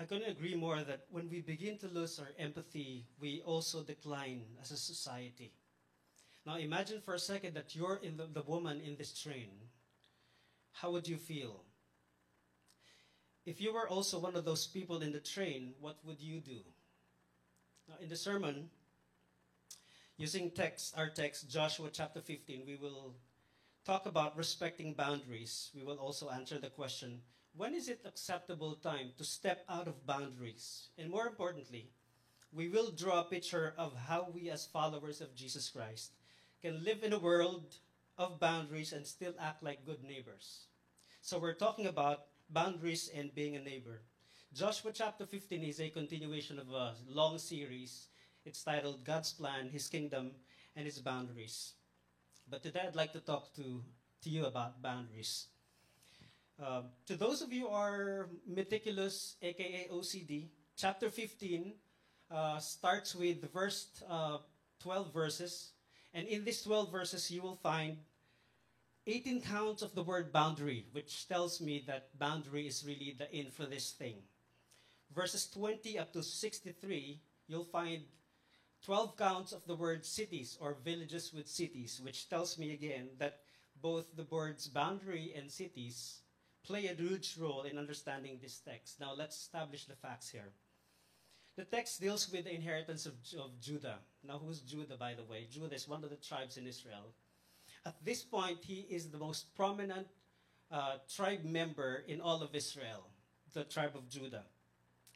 I couldn't agree more that when we begin to lose our empathy, we also decline as a society. Now imagine for a second that you're in the, the woman in this train. How would you feel? If you were also one of those people in the train, what would you do? Now, in the sermon, using text, our text, Joshua chapter 15, we will talk about respecting boundaries. We will also answer the question when is it acceptable time to step out of boundaries? And more importantly, we will draw a picture of how we, as followers of Jesus Christ, can live in a world of boundaries and still act like good neighbors. So, we're talking about boundaries and being a neighbor. Joshua chapter 15 is a continuation of a long series. It's titled God's Plan, His Kingdom, and His Boundaries. But today I'd like to talk to, to you about boundaries. Uh, to those of you who are meticulous, aka OCD, chapter 15 uh, starts with the first uh, 12 verses. And in these 12 verses, you will find 18 counts of the word boundary, which tells me that boundary is really the in for this thing. Verses 20 up to 63, you'll find 12 counts of the word cities or villages with cities, which tells me again that both the words boundary and cities play a huge role in understanding this text. Now let's establish the facts here. The text deals with the inheritance of, of Judah. Now, who's Judah, by the way? Judah is one of the tribes in Israel. At this point, he is the most prominent uh, tribe member in all of Israel, the tribe of Judah.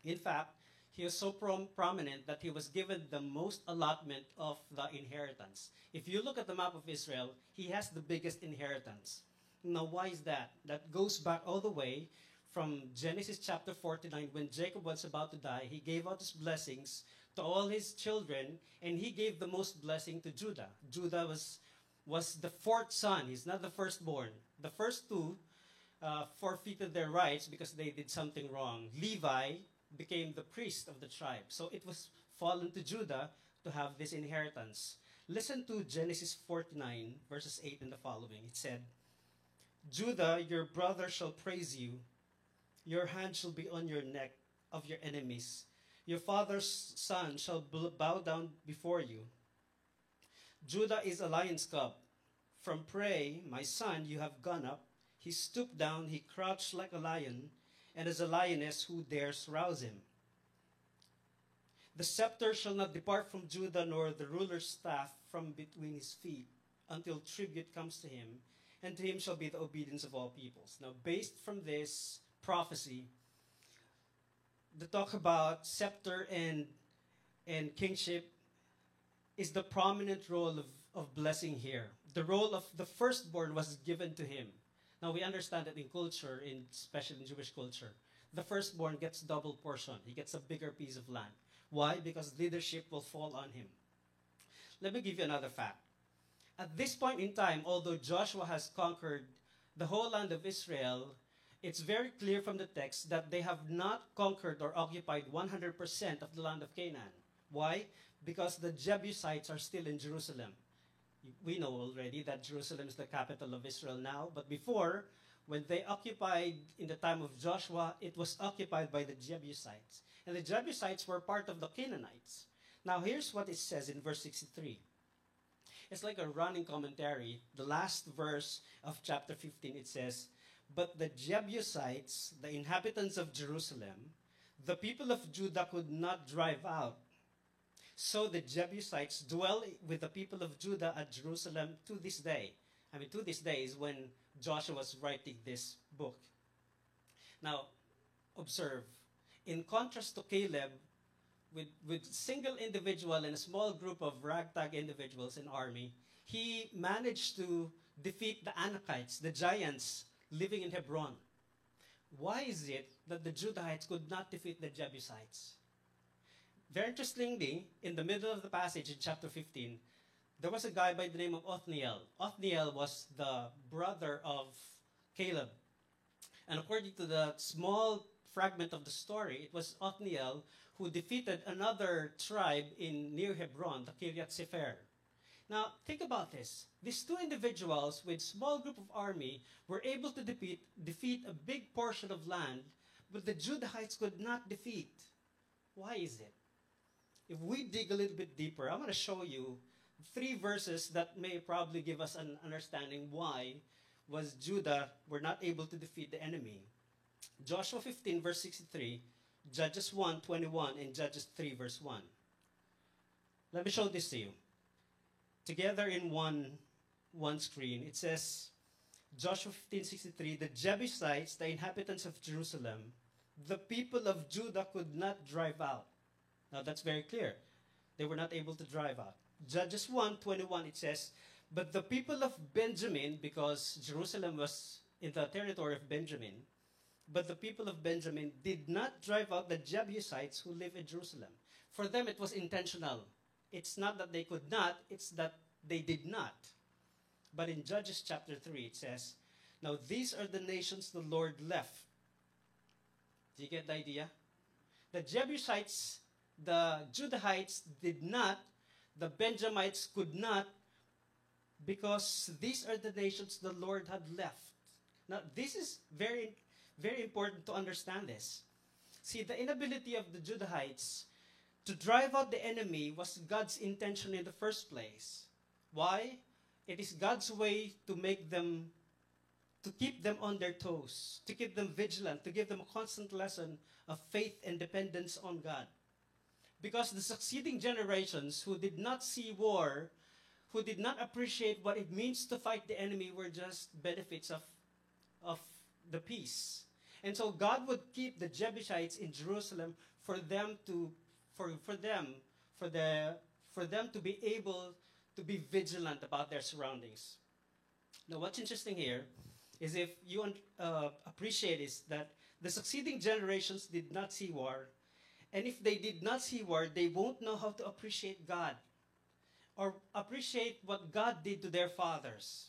In fact, he was so prom- prominent that he was given the most allotment of the inheritance. If you look at the map of Israel, he has the biggest inheritance. Now, why is that? That goes back all the way from Genesis chapter 49 when Jacob was about to die. He gave out his blessings to all his children, and he gave the most blessing to Judah. Judah was, was the fourth son, he's not the firstborn. The first two uh, forfeited their rights because they did something wrong. Levi became the priest of the tribe. So it was fallen to Judah to have this inheritance. Listen to Genesis 49, verses 8 and the following. It said, Judah, your brother shall praise you. Your hand shall be on your neck of your enemies. Your father's son shall bow down before you. Judah is a lion's cub. From prey, my son, you have gone up. He stooped down, he crouched like a lion, and as a lioness who dares rouse him. The scepter shall not depart from Judah, nor the ruler's staff from between his feet, until tribute comes to him and to him shall be the obedience of all peoples. Now, based from this prophecy, the talk about scepter and and kingship is the prominent role of, of blessing here. The role of the firstborn was given to him. Now we understand that in culture, in especially in Jewish culture, the firstborn gets double portion. He gets a bigger piece of land. Why? Because leadership will fall on him. Let me give you another fact. At this point in time, although Joshua has conquered the whole land of Israel, it's very clear from the text that they have not conquered or occupied 100% of the land of Canaan. Why? Because the Jebusites are still in Jerusalem. We know already that Jerusalem is the capital of Israel now, but before, when they occupied in the time of Joshua, it was occupied by the Jebusites. And the Jebusites were part of the Canaanites. Now, here's what it says in verse 63 it's like a running commentary. The last verse of chapter 15, it says, But the Jebusites, the inhabitants of Jerusalem, the people of Judah could not drive out. So the Jebusites dwell with the people of Judah at Jerusalem to this day. I mean, to this day is when Joshua was writing this book. Now, observe. In contrast to Caleb, with, with single individual and a small group of ragtag individuals in army, he managed to defeat the Anakites, the giants living in Hebron. Why is it that the Judahites could not defeat the Jebusites? Very interestingly, in the middle of the passage in chapter 15, there was a guy by the name of Othniel. Othniel was the brother of Caleb. And according to the small fragment of the story, it was Othniel who defeated another tribe in near Hebron, the Kiryat Sefer. Now, think about this. These two individuals with small group of army were able to defeat, defeat a big portion of land, but the Judahites could not defeat. Why is it? If we dig a little bit deeper, I'm going to show you three verses that may probably give us an understanding why was Judah were not able to defeat the enemy. Joshua 15 verse 63, Judges 1 21 and Judges 3 verse 1. Let me show this to you. Together in one one screen, it says Joshua 15:63 The Jebusites, the inhabitants of Jerusalem, the people of Judah could not drive out. Now that's very clear. They were not able to drive out. Judges 1:21 it says, but the people of Benjamin because Jerusalem was in the territory of Benjamin, but the people of Benjamin did not drive out the Jebusites who live in Jerusalem. For them it was intentional. It's not that they could not, it's that they did not. But in Judges chapter 3, it says, Now these are the nations the Lord left. Do you get the idea? The Jebusites, the Judahites did not, the Benjamites could not, because these are the nations the Lord had left. Now, this is very, very important to understand this. See, the inability of the Judahites to drive out the enemy was God's intention in the first place. Why? It is God's way to make them, to keep them on their toes, to keep them vigilant, to give them a constant lesson of faith and dependence on God. Because the succeeding generations who did not see war, who did not appreciate what it means to fight the enemy, were just benefits of, of the peace. And so God would keep the Jebusites in Jerusalem for them to, for, for them, for the, for them to be able to be vigilant about their surroundings. Now, what's interesting here is if you uh, appreciate is that the succeeding generations did not see war, and if they did not see war, they won't know how to appreciate God or appreciate what God did to their fathers.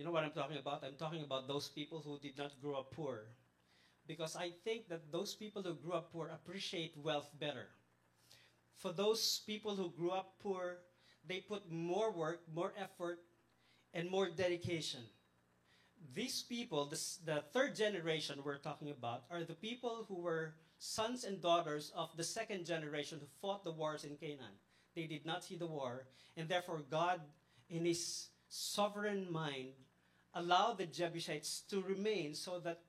You know what I'm talking about? I'm talking about those people who did not grow up poor. Because I think that those people who grew up poor appreciate wealth better for those people who grew up poor, they put more work, more effort, and more dedication. These people, this, the third generation we're talking about, are the people who were sons and daughters of the second generation who fought the wars in Canaan. They did not see the war, and therefore God, in His sovereign mind, allowed the Jebusites to remain so that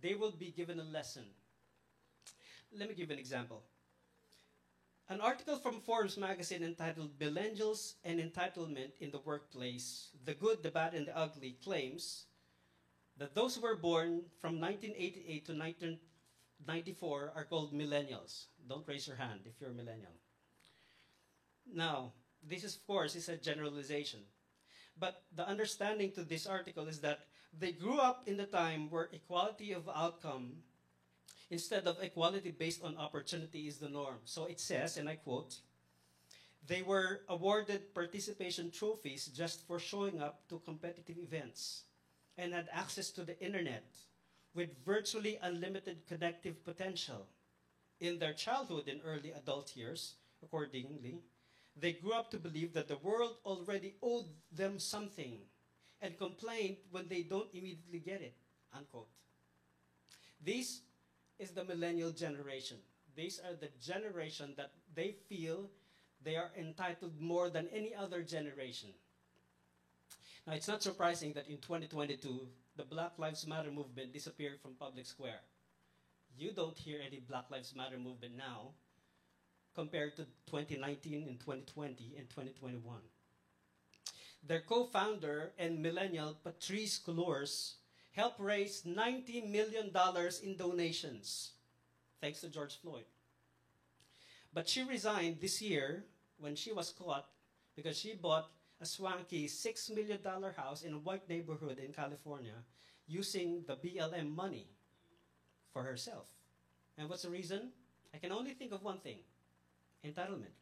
they will be given a lesson. Let me give an example. An article from Forbes magazine entitled Millennials and Entitlement in the Workplace The Good, the Bad, and the Ugly claims that those who were born from 1988 to 1994 are called millennials. Don't raise your hand if you're a millennial. Now, this, is, of course, is a generalization. But the understanding to this article is that they grew up in the time where equality of outcome instead of equality based on opportunity is the norm. So it says, and I quote, they were awarded participation trophies just for showing up to competitive events and had access to the internet with virtually unlimited connective potential. In their childhood and early adult years, accordingly, they grew up to believe that the world already owed them something and complained when they don't immediately get it. Unquote. These is the millennial generation. These are the generation that they feel they are entitled more than any other generation. Now, it's not surprising that in 2022, the Black Lives Matter movement disappeared from public square. You don't hear any Black Lives Matter movement now compared to 2019 and 2020 and 2021. Their co-founder and millennial Patrisse Cullors helped raise $90 million in donations, thanks to George Floyd. But she resigned this year when she was caught because she bought a swanky $6 million house in a white neighborhood in California using the BLM money for herself. And what's the reason? I can only think of one thing entitlement.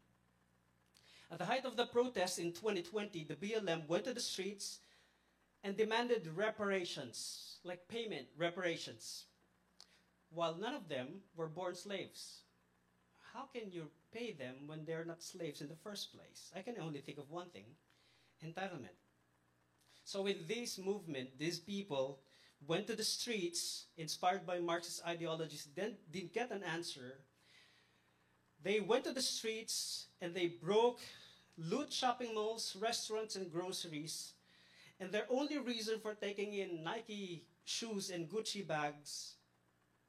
At the height of the protests in 2020, the BLM went to the streets and demanded reparations, like payment reparations, while none of them were born slaves. How can you pay them when they're not slaves in the first place? I can only think of one thing entitlement. So, in this movement, these people went to the streets, inspired by Marxist ideologies, then didn't get an answer. They went to the streets and they broke, loot shopping malls, restaurants, and groceries. And their only reason for taking in Nike shoes and Gucci bags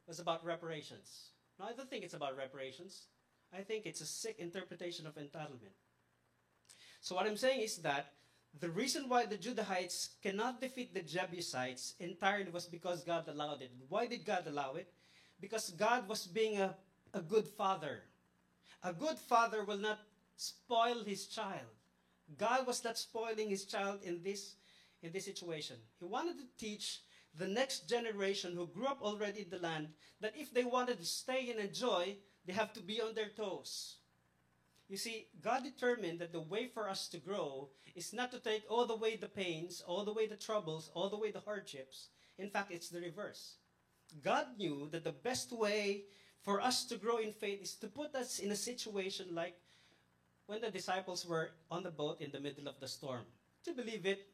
was about reparations. Now, I don't think it's about reparations. I think it's a sick interpretation of entitlement. So, what I'm saying is that the reason why the Judahites cannot defeat the Jebusites entirely was because God allowed it. Why did God allow it? Because God was being a, a good father. A good father will not spoil his child. God was not spoiling his child in this, in this situation. He wanted to teach the next generation who grew up already in the land that if they wanted to stay and enjoy, they have to be on their toes. You see, God determined that the way for us to grow is not to take all the way the pains, all the way the troubles, all the way the hardships. In fact, it's the reverse. God knew that the best way for us to grow in faith is to put us in a situation like when the disciples were on the boat in the middle of the storm. To believe it,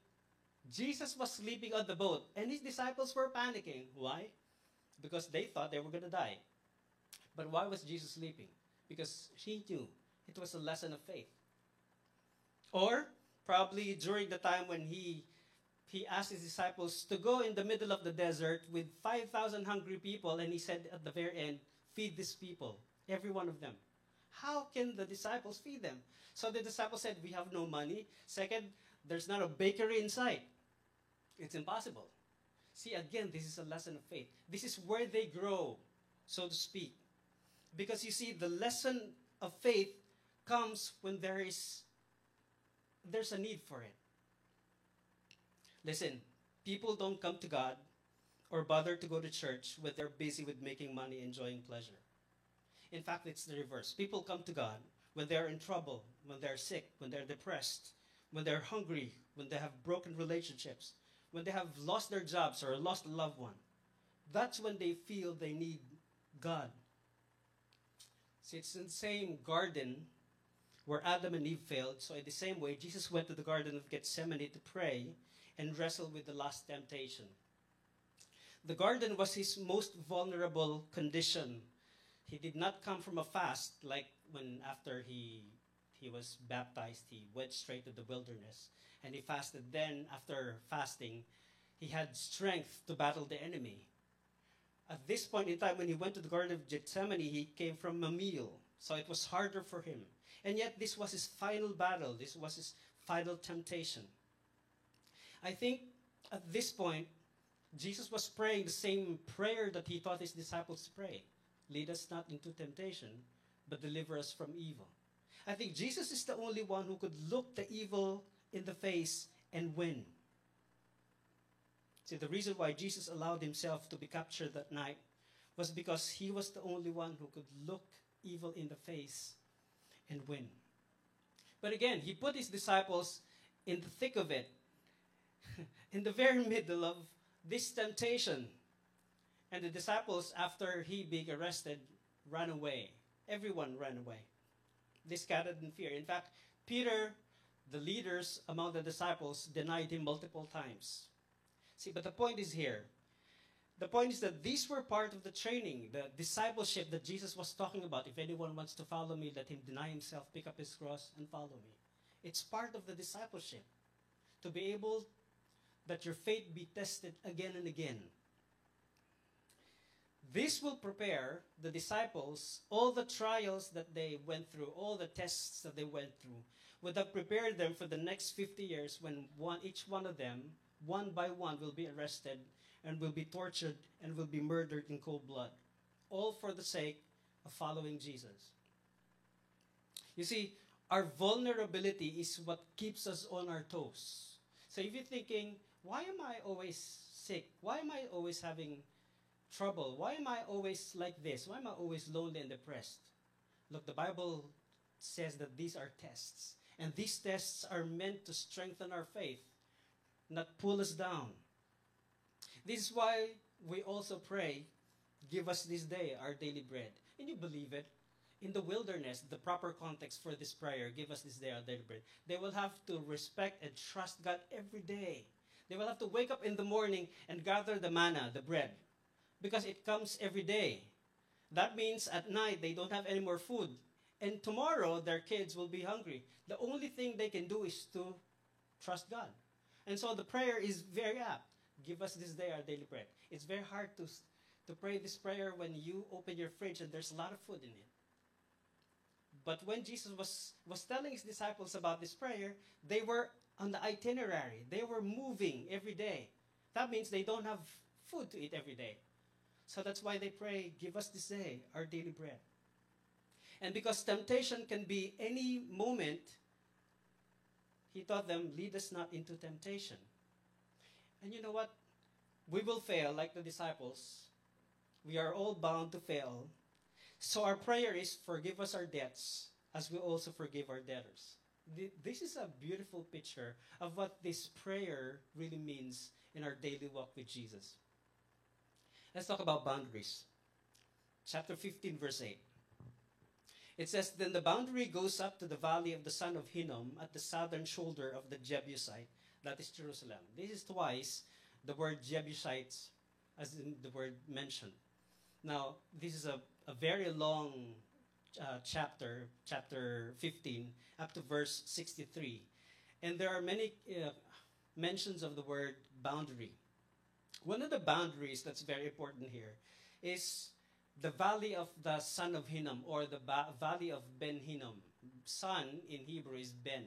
Jesus was sleeping on the boat and his disciples were panicking. Why? Because they thought they were going to die. But why was Jesus sleeping? Because he knew it was a lesson of faith. Or probably during the time when he he asked his disciples to go in the middle of the desert with 5,000 hungry people and he said at the very end, feed these people, every one of them. How can the disciples feed them? So the disciples said, we have no money. Second, there's not a bakery in sight. It's impossible. See, again, this is a lesson of faith. This is where they grow, so to speak. Because you see, the lesson of faith comes when there is there's a need for it. Listen, people don't come to God or bother to go to church when they're busy with making money, enjoying pleasure. In fact, it's the reverse. People come to God when they're in trouble, when they're sick, when they're depressed, when they're hungry, when they have broken relationships, when they have lost their jobs or lost a loved one. That's when they feel they need God. See, it's in the same garden where Adam and Eve failed. So, in the same way, Jesus went to the Garden of Gethsemane to pray and wrestle with the last temptation. The garden was his most vulnerable condition. He did not come from a fast like when after he he was baptized, he went straight to the wilderness and he fasted. Then, after fasting, he had strength to battle the enemy. At this point in time, when he went to the Garden of Gethsemane, he came from a meal, so it was harder for him. And yet, this was his final battle, this was his final temptation. I think at this point, Jesus was praying the same prayer that he taught his disciples pray Lead us not into temptation, but deliver us from evil. I think Jesus is the only one who could look the evil in the face and win. See, the reason why Jesus allowed himself to be captured that night was because he was the only one who could look evil in the face and win. But again, he put his disciples in the thick of it, in the very middle of this temptation. And the disciples, after he being arrested, ran away. Everyone ran away. They scattered in fear. In fact, Peter, the leaders among the disciples, denied him multiple times. See, but the point is here. The point is that these were part of the training, the discipleship that Jesus was talking about. If anyone wants to follow me, let him deny himself, pick up his cross, and follow me. It's part of the discipleship to be able that your faith be tested again and again. This will prepare the disciples, all the trials that they went through, all the tests that they went through, would have prepared them for the next 50 years when one, each one of them, one by one, will be arrested and will be tortured and will be murdered in cold blood, all for the sake of following Jesus. You see, our vulnerability is what keeps us on our toes. So if you're thinking, why am I always sick? Why am I always having trouble? Why am I always like this? Why am I always lonely and depressed? Look, the Bible says that these are tests. And these tests are meant to strengthen our faith, not pull us down. This is why we also pray, Give us this day our daily bread. And you believe it. In the wilderness, the proper context for this prayer, Give us this day our daily bread, they will have to respect and trust God every day. They will have to wake up in the morning and gather the manna, the bread, because it comes every day. That means at night they don't have any more food. And tomorrow their kids will be hungry. The only thing they can do is to trust God. And so the prayer is very apt. Give us this day our daily bread. It's very hard to, to pray this prayer when you open your fridge and there's a lot of food in it. But when Jesus was, was telling his disciples about this prayer, they were on the itinerary. They were moving every day. That means they don't have food to eat every day. So that's why they pray, Give us this day our daily bread. And because temptation can be any moment, he taught them, Lead us not into temptation. And you know what? We will fail like the disciples. We are all bound to fail. So our prayer is, Forgive us our debts as we also forgive our debtors. This is a beautiful picture of what this prayer really means in our daily walk with Jesus. Let's talk about boundaries. Chapter 15, verse 8. It says, Then the boundary goes up to the valley of the son of Hinnom at the southern shoulder of the Jebusite, that is Jerusalem. This is twice the word Jebusites as in the word mentioned. Now, this is a, a very long uh, chapter, chapter 15, up to verse 63. And there are many uh, mentions of the word boundary. One of the boundaries that's very important here is the valley of the son of Hinnom or the ba- valley of Ben Hinnom. Son in Hebrew is Ben.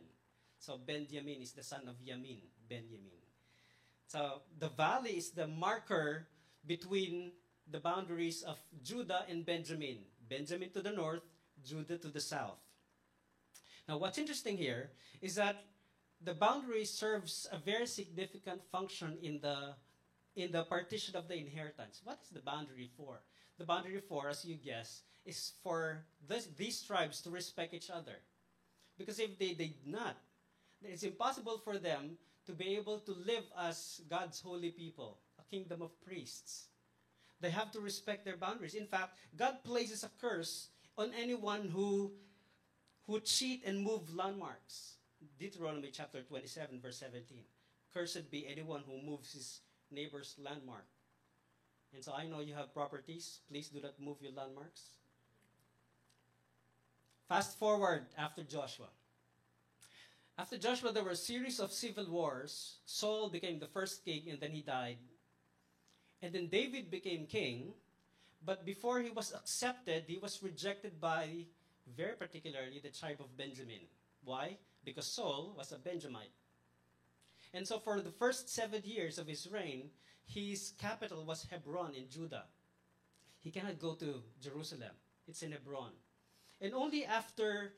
So Benjamin is the son of Yamin, Benjamin. So the valley is the marker between the boundaries of Judah and Benjamin. Benjamin to the north, Judah to the south. Now, what's interesting here is that the boundary serves a very significant function in the in the partition of the inheritance. What is the boundary for? The boundary for, as you guess, is for this, these tribes to respect each other. Because if they did not, it's impossible for them to be able to live as God's holy people, a kingdom of priests. They have to respect their boundaries. In fact, God places a curse on anyone who who cheat and move landmarks. Deuteronomy chapter 27 verse 17. Cursed be anyone who moves his neighbor's landmark. And so I know you have properties. Please do not move your landmarks. Fast forward after Joshua. After Joshua, there were a series of civil wars. Saul became the first king and then he died. And then David became king. But before he was accepted, he was rejected by, very particularly, the tribe of Benjamin. Why? Because Saul was a Benjamite. And so for the first seven years of his reign, his capital was Hebron in Judah. He cannot go to Jerusalem. It's in Hebron. And only after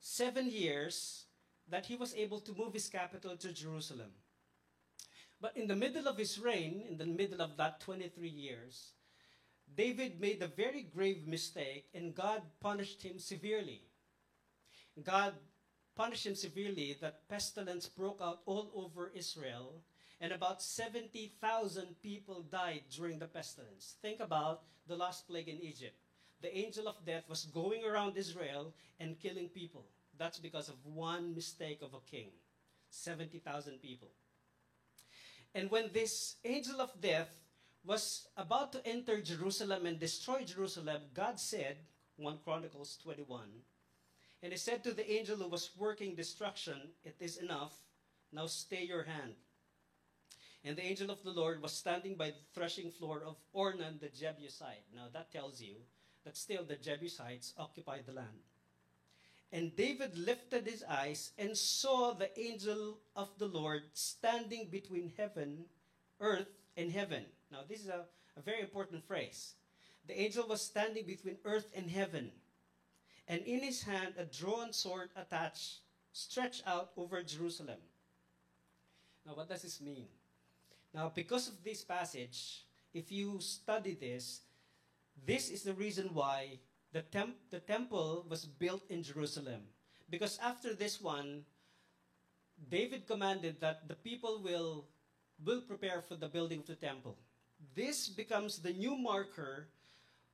seven years that he was able to move his capital to Jerusalem. But in the middle of his reign, in the middle of that 23 years, David made a very grave mistake and God punished him severely. God punished him severely that pestilence broke out all over Israel and about 70,000 people died during the pestilence. Think about the last plague in Egypt. The angel of death was going around Israel and killing people. That's because of one mistake of a king 70,000 people. And when this angel of death was about to enter Jerusalem and destroy Jerusalem, God said, 1 Chronicles 21, and he said to the angel who was working destruction, It is enough, now stay your hand. And the angel of the Lord was standing by the threshing floor of Ornan the Jebusite. Now that tells you that still the Jebusites occupied the land. And David lifted his eyes and saw the angel of the Lord standing between heaven, earth, and heaven. Now, this is a, a very important phrase. The angel was standing between earth and heaven, and in his hand a drawn sword attached, stretched out over Jerusalem. Now, what does this mean? Now, because of this passage, if you study this, this is the reason why the, temp- the temple was built in Jerusalem. Because after this one, David commanded that the people will, will prepare for the building of the temple. This becomes the new marker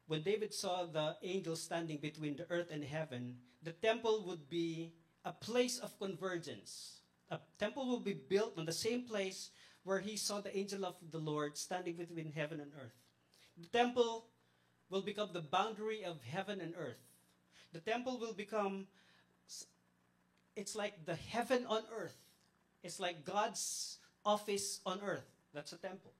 when David saw the angel standing between the earth and heaven. The temple would be a place of convergence. A temple will be built on the same place where he saw the angel of the Lord standing between heaven and earth. The temple will become the boundary of heaven and earth. The temple will become, it's like the heaven on earth. It's like God's office on earth. That's a temple.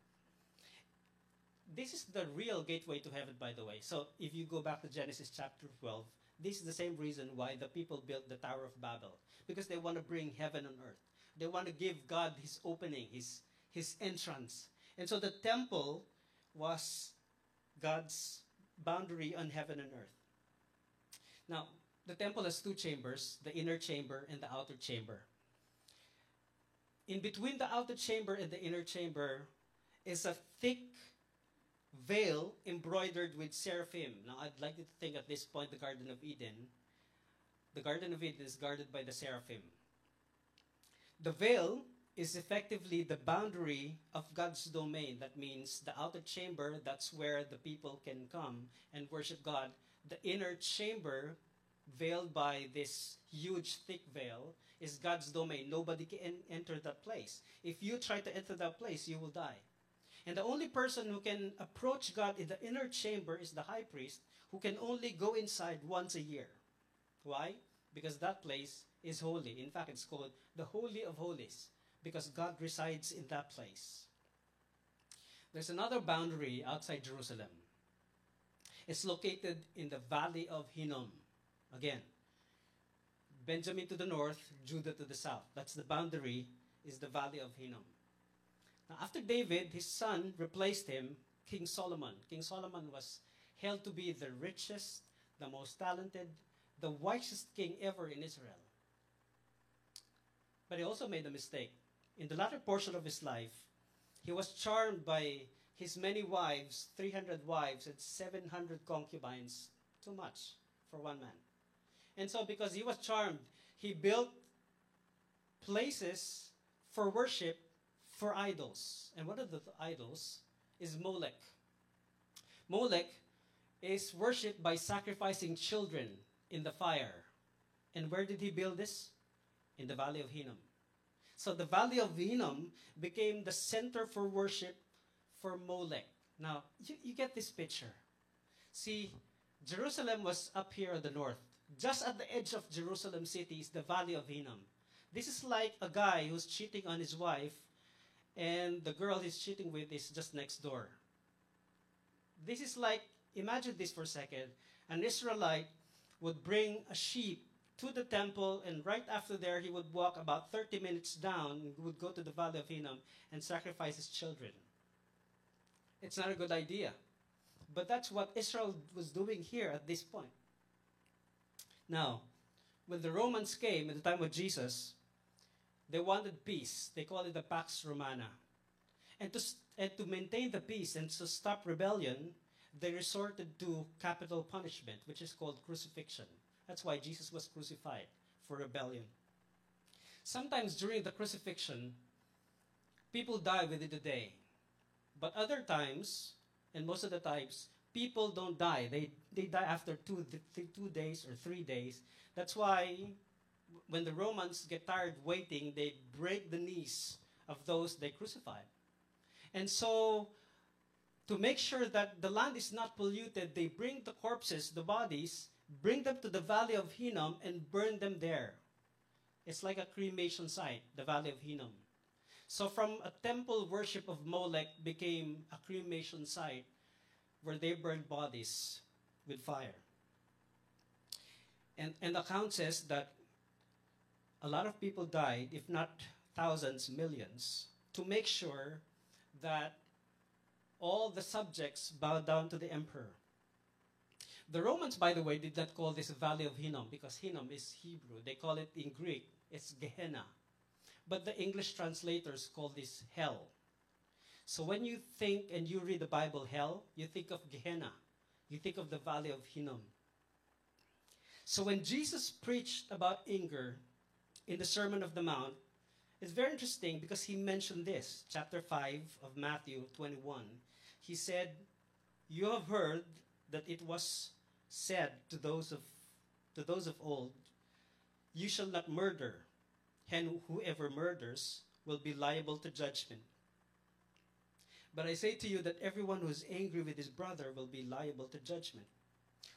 This is the real gateway to heaven, by the way. So if you go back to Genesis chapter 12, this is the same reason why the people built the Tower of Babel. Because they want to bring heaven on earth. They want to give God his opening, his, his entrance. And so the temple was God's boundary on heaven and earth. Now, the temple has two chambers the inner chamber and the outer chamber. In between the outer chamber and the inner chamber is a thick veil embroidered with seraphim. Now, I'd like you to think at this point the Garden of Eden. The Garden of Eden is guarded by the seraphim. The veil is effectively the boundary of God's domain. That means the outer chamber, that's where the people can come and worship God. The inner chamber, veiled by this huge thick veil, is God's domain. Nobody can enter that place. If you try to enter that place, you will die. And the only person who can approach God in the inner chamber is the high priest, who can only go inside once a year. Why? Because that place is holy. In fact, it's called the Holy of Holies because God resides in that place. There's another boundary outside Jerusalem. It's located in the valley of Hinnom. Again, Benjamin to the north, Judah to the south. That's the boundary, is the valley of Hinnom. After David, his son replaced him, King Solomon. King Solomon was held to be the richest, the most talented, the wisest king ever in Israel. But he also made a mistake in the latter portion of his life, he was charmed by his many wives, 300 wives, and 700 concubines. Too much for one man. And so, because he was charmed, he built places for worship for idols. And one of the idols is Molech. Molech is worshipped by sacrificing children in the fire. And where did he build this? In the valley of Hinnom. So the Valley of Hinnom became the center for worship for Molech. Now, you, you get this picture. See, Jerusalem was up here at the north. Just at the edge of Jerusalem city is the Valley of Hinnom. This is like a guy who's cheating on his wife, and the girl he's cheating with is just next door. This is like, imagine this for a second. An Israelite would bring a sheep to the temple, and right after there, he would walk about 30 minutes down, would go to the valley of Hinnom and sacrifice his children. It's not a good idea. But that's what Israel was doing here at this point. Now, when the Romans came at the time of Jesus, they wanted peace. They called it the Pax Romana. And to, and to maintain the peace and to stop rebellion, they resorted to capital punishment, which is called crucifixion. That's why Jesus was crucified for rebellion. Sometimes during the crucifixion, people die within a day. But other times, and most of the times, people don't die. They, they die after two, th- two days or three days. That's why when the Romans get tired waiting, they break the knees of those they crucified. And so, to make sure that the land is not polluted, they bring the corpses, the bodies, bring them to the valley of Hinnom and burn them there. It's like a cremation site, the valley of Hinnom. So from a temple worship of Molech became a cremation site where they burned bodies with fire. And, and the account says that a lot of people died, if not thousands, millions, to make sure that all the subjects bowed down to the emperor. The Romans, by the way, did not call this Valley of Hinnom because Hinnom is Hebrew. They call it in Greek, it's Gehenna. But the English translators call this hell. So when you think and you read the Bible hell, you think of Gehenna. You think of the Valley of Hinnom. So when Jesus preached about anger in the Sermon of the Mount, it's very interesting because he mentioned this, chapter 5 of Matthew 21. He said, You have heard that it was said to those of to those of old, You shall not murder, and whoever murders will be liable to judgment. But I say to you that everyone who is angry with his brother will be liable to judgment.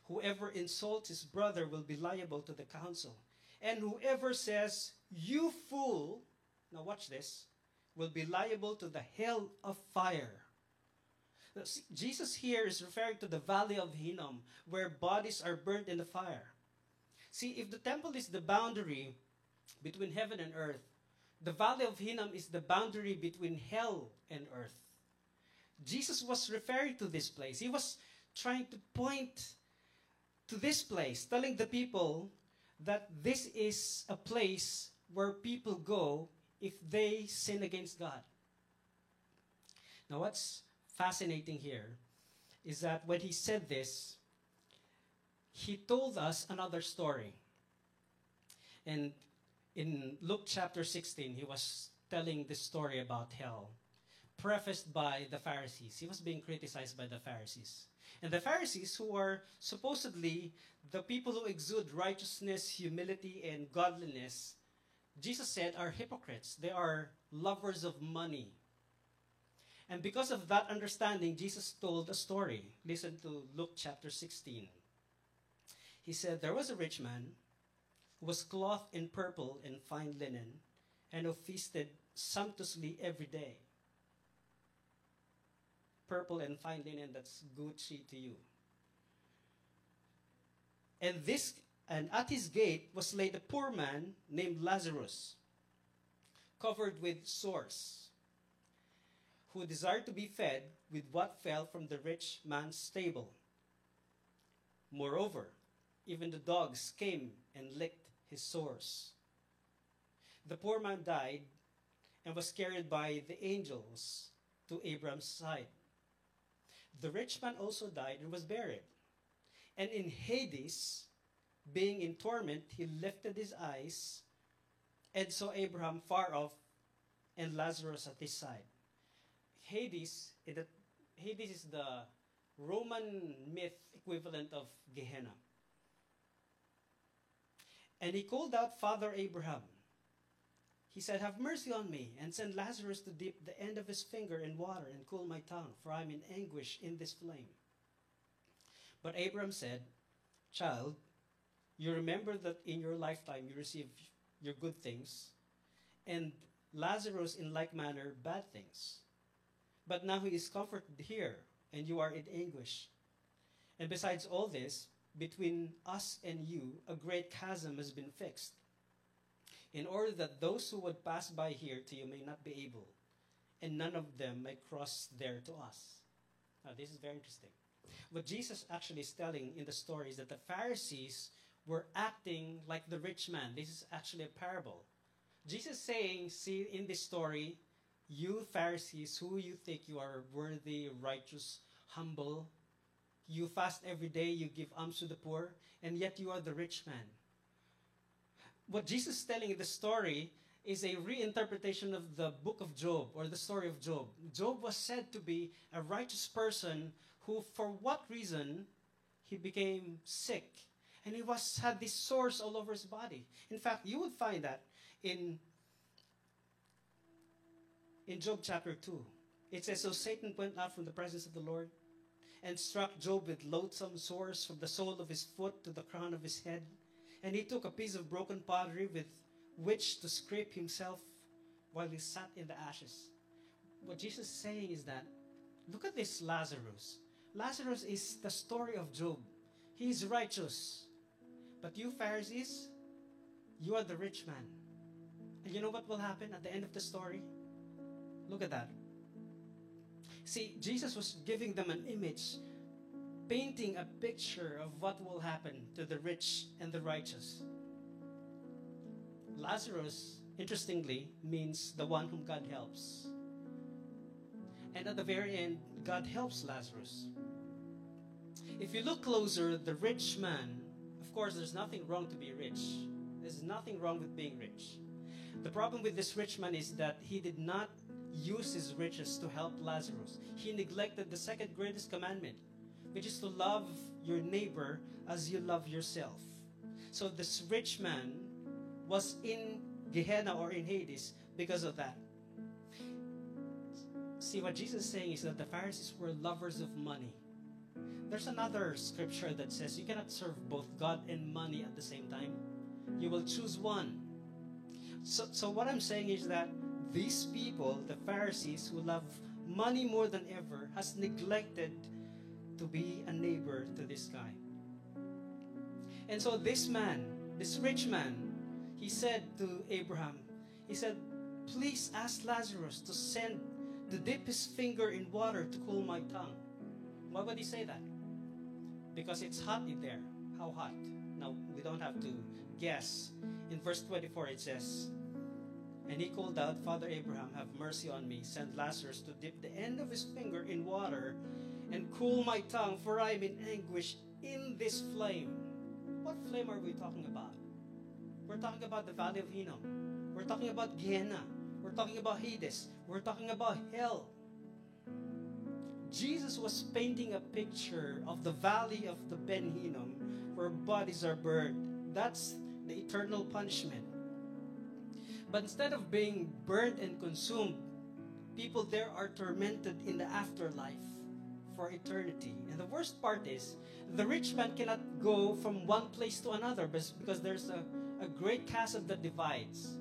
Whoever insults his brother will be liable to the council. And whoever says, You fool, now watch this, will be liable to the hell of fire. Jesus here is referring to the valley of Hinnom, where bodies are burnt in the fire. See, if the temple is the boundary between heaven and earth, the valley of Hinnom is the boundary between hell and earth. Jesus was referring to this place. He was trying to point to this place, telling the people that this is a place where people go if they sin against God. Now, what's fascinating here is that when he said this, he told us another story. And in Luke chapter 16, he was telling this story about hell, prefaced by the Pharisees. He was being criticized by the Pharisees. And the Pharisees, who are supposedly the people who exude righteousness, humility, and godliness, Jesus said are hypocrites. They are lovers of money. And because of that understanding, Jesus told a story. Listen to Luke chapter 16. He said, There was a rich man who was clothed in purple and fine linen, and who feasted sumptuously every day. Purple and fine linen, that's Gucci to you. And this and at his gate was laid a poor man named Lazarus, covered with sores, who desired to be fed with what fell from the rich man's table. Moreover, even the dogs came and licked his sores. The poor man died and was carried by the angels to Abraham's side. The rich man also died and was buried. And in Hades, being in torment, he lifted his eyes and saw Abraham far off and Lazarus at his side. Hades, Hades is the Roman myth equivalent of Gehenna. And he called out Father Abraham. He said, Have mercy on me, and send Lazarus to dip the end of his finger in water and cool my tongue, for I am in anguish in this flame. But Abraham said, Child, you remember that in your lifetime you received your good things, and Lazarus in like manner bad things. But now he is comforted here, and you are in anguish. And besides all this, between us and you, a great chasm has been fixed, in order that those who would pass by here to you may not be able, and none of them may cross there to us. Now, this is very interesting. What Jesus actually is telling in the story is that the Pharisees were acting like the rich man. This is actually a parable. Jesus saying, see in this story, you Pharisees, who you think you are worthy, righteous, humble, you fast every day, you give alms to the poor, and yet you are the rich man. What Jesus is telling in the story is a reinterpretation of the book of Job or the story of Job. Job was said to be a righteous person who, for what reason, he became sick. And he was had these sores all over his body. In fact, you would find that in in Job chapter 2. It says, So Satan went out from the presence of the Lord and struck Job with loathsome sores from the sole of his foot to the crown of his head. And he took a piece of broken pottery with which to scrape himself while he sat in the ashes. What Jesus is saying is that look at this Lazarus. Lazarus is the story of Job. He is righteous. But you Pharisees, you are the rich man. And you know what will happen at the end of the story? Look at that. See, Jesus was giving them an image, painting a picture of what will happen to the rich and the righteous. Lazarus, interestingly, means the one whom God helps. And at the very end, God helps Lazarus. If you look closer, the rich man, of course, there's nothing wrong to be rich. There's nothing wrong with being rich. The problem with this rich man is that he did not use his riches to help Lazarus. He neglected the second greatest commandment, which is to love your neighbor as you love yourself. So this rich man was in Gehenna or in Hades because of that. See, what Jesus is saying is that the Pharisees were lovers of money. There's another scripture that says you cannot serve both God and money at the same time. You will choose one. So, so what I'm saying is that these people, the Pharisees who love money more than ever, has neglected to be a neighbor to this guy. And so this man, this rich man, he said to Abraham, he said, Please ask Lazarus to send to dip his finger in water to cool my tongue. Why would he say that? Because it's hot in there. How hot? Now we don't have to guess. In verse 24 it says, And he called out, Father Abraham, have mercy on me. Send Lazarus to dip the end of his finger in water and cool my tongue, for I am in anguish in this flame. What flame are we talking about? We're talking about the valley of Hinnom. We're talking about Gehenna. We're talking about Hades. We're talking about hell. Jesus was painting a picture of the valley of the Ben Hinnom where bodies are burned. That's the eternal punishment. But instead of being burned and consumed, people there are tormented in the afterlife for eternity. And the worst part is, the rich man cannot go from one place to another because there's a, a great chasm that divides.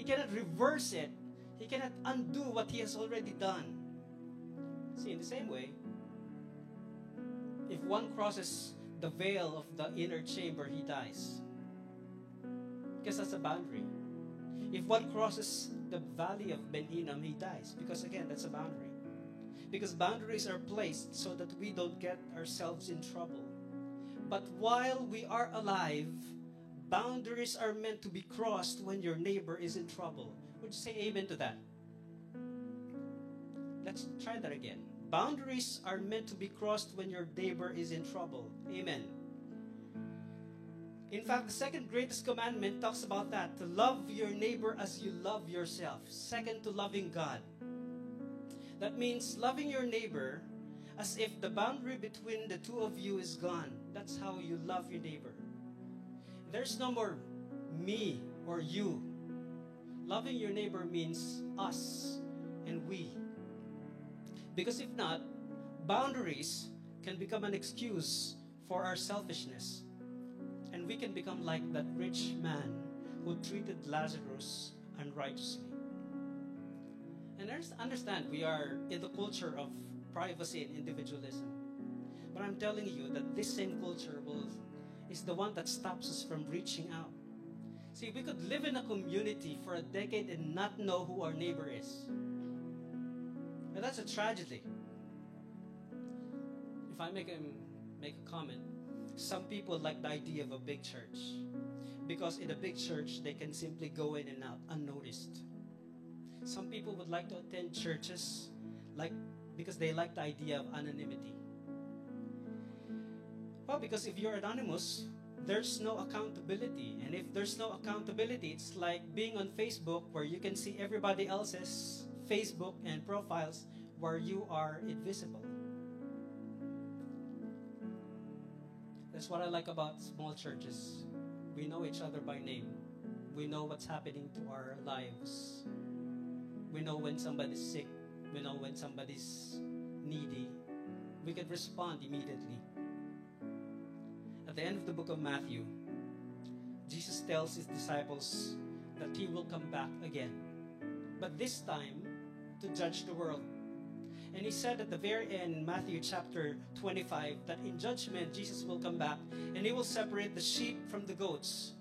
He cannot reverse it, he cannot undo what he has already done. See, in the same way, if one crosses the veil of the inner chamber, he dies. Because that's a boundary. If one crosses the valley of Ben Hinnom, he dies. Because again, that's a boundary. Because boundaries are placed so that we don't get ourselves in trouble. But while we are alive, boundaries are meant to be crossed when your neighbor is in trouble. Would you say amen to that? Let's try that again. Boundaries are meant to be crossed when your neighbor is in trouble. Amen. In fact, the second greatest commandment talks about that to love your neighbor as you love yourself. Second to loving God. That means loving your neighbor as if the boundary between the two of you is gone. That's how you love your neighbor. There's no more me or you. Loving your neighbor means us and we. Because if not, boundaries can become an excuse for our selfishness. And we can become like that rich man who treated Lazarus unrighteously. And understand, we are in the culture of privacy and individualism. But I'm telling you that this same culture will, is the one that stops us from reaching out. See, we could live in a community for a decade and not know who our neighbor is. And that's a tragedy. If I make a, make a comment, some people like the idea of a big church. Because in a big church, they can simply go in and out unnoticed. Some people would like to attend churches like because they like the idea of anonymity. Well, because if you're anonymous, there's no accountability. And if there's no accountability, it's like being on Facebook where you can see everybody else's Facebook and profiles where you are invisible. That's what I like about small churches. We know each other by name. We know what's happening to our lives. We know when somebody's sick. We know when somebody's needy. We can respond immediately. At the end of the book of Matthew, Jesus tells his disciples that he will come back again. But this time, to judge the world. And he said at the very end Matthew chapter 25 that in judgment Jesus will come back and he will separate the sheep from the goats.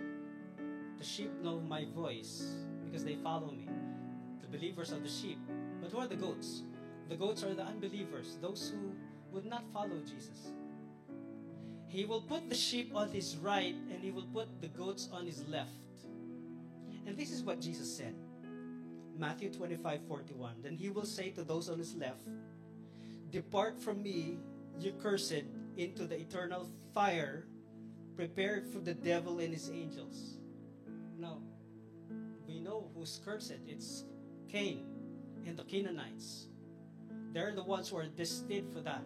The sheep know my voice because they follow me. The believers are the sheep. But who are the goats? The goats are the unbelievers, those who would not follow Jesus. He will put the sheep on his right and he will put the goats on his left. And this is what Jesus said. Matthew 25 41. Then he will say to those on his left, Depart from me, you cursed, into the eternal fire prepared for the devil and his angels. Now, we know who's cursed. It's Cain and the Canaanites. They're the ones who are destined for that.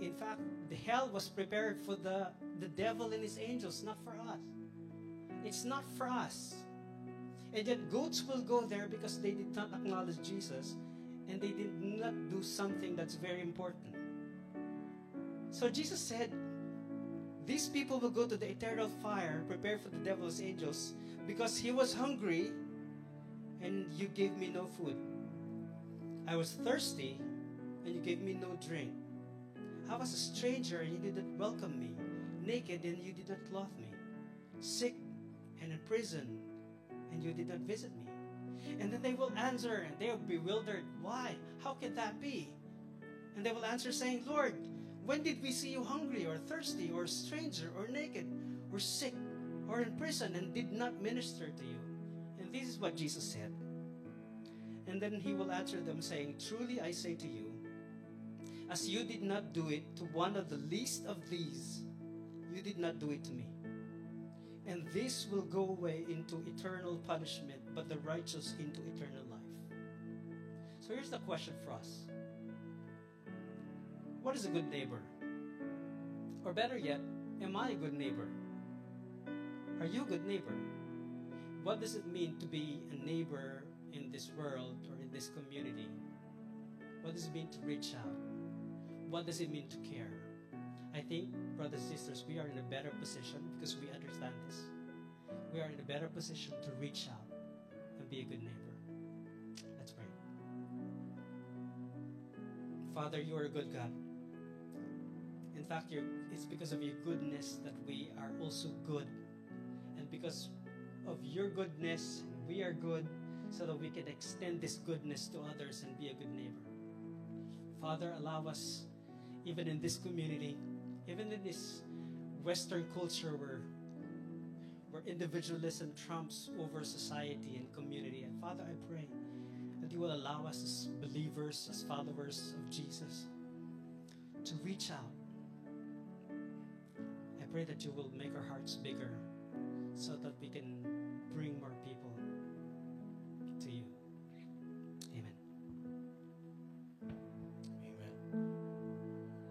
In fact, the hell was prepared for the, the devil and his angels, not for us. It's not for us. And yet goats will go there because they did not acknowledge Jesus. and they did not do something that's very important. So Jesus said, These people will go to the eternal fire prepared for the devil's angels because he was hungry and you gave me no food. I was thirsty and you gave me no drink. I was a stranger and you did not welcome me, naked and you did not clothe me, sick and in prison and you did not visit me. And then they will answer and they are bewildered. Why? How can that be? And they will answer saying, Lord, when did we see you hungry or thirsty or stranger or naked or sick or in prison and did not minister to you? And this is what Jesus said. And then he will answer them, saying, Truly I say to you, as you did not do it to one of the least of these, you did not do it to me. And this will go away into eternal punishment, but the righteous into eternal life. So here's the question for us What is a good neighbor? Or better yet, am I a good neighbor? Are you a good neighbor? What does it mean to be a neighbor in this world or in this community? What does it mean to reach out? What does it mean to care? I think, brothers and sisters, we are in a better position because we understand this. We are in a better position to reach out and be a good neighbor. Let's pray. Father, you are a good God. In fact, it's because of your goodness that we are also good. And because of your goodness, we are good so that we can extend this goodness to others and be a good neighbor. Father, allow us, even in this community, even in this Western culture where, where individualism trumps over society and community. And Father, I pray that you will allow us as believers, as followers of Jesus, to reach out. I pray that you will make our hearts bigger so that we can bring more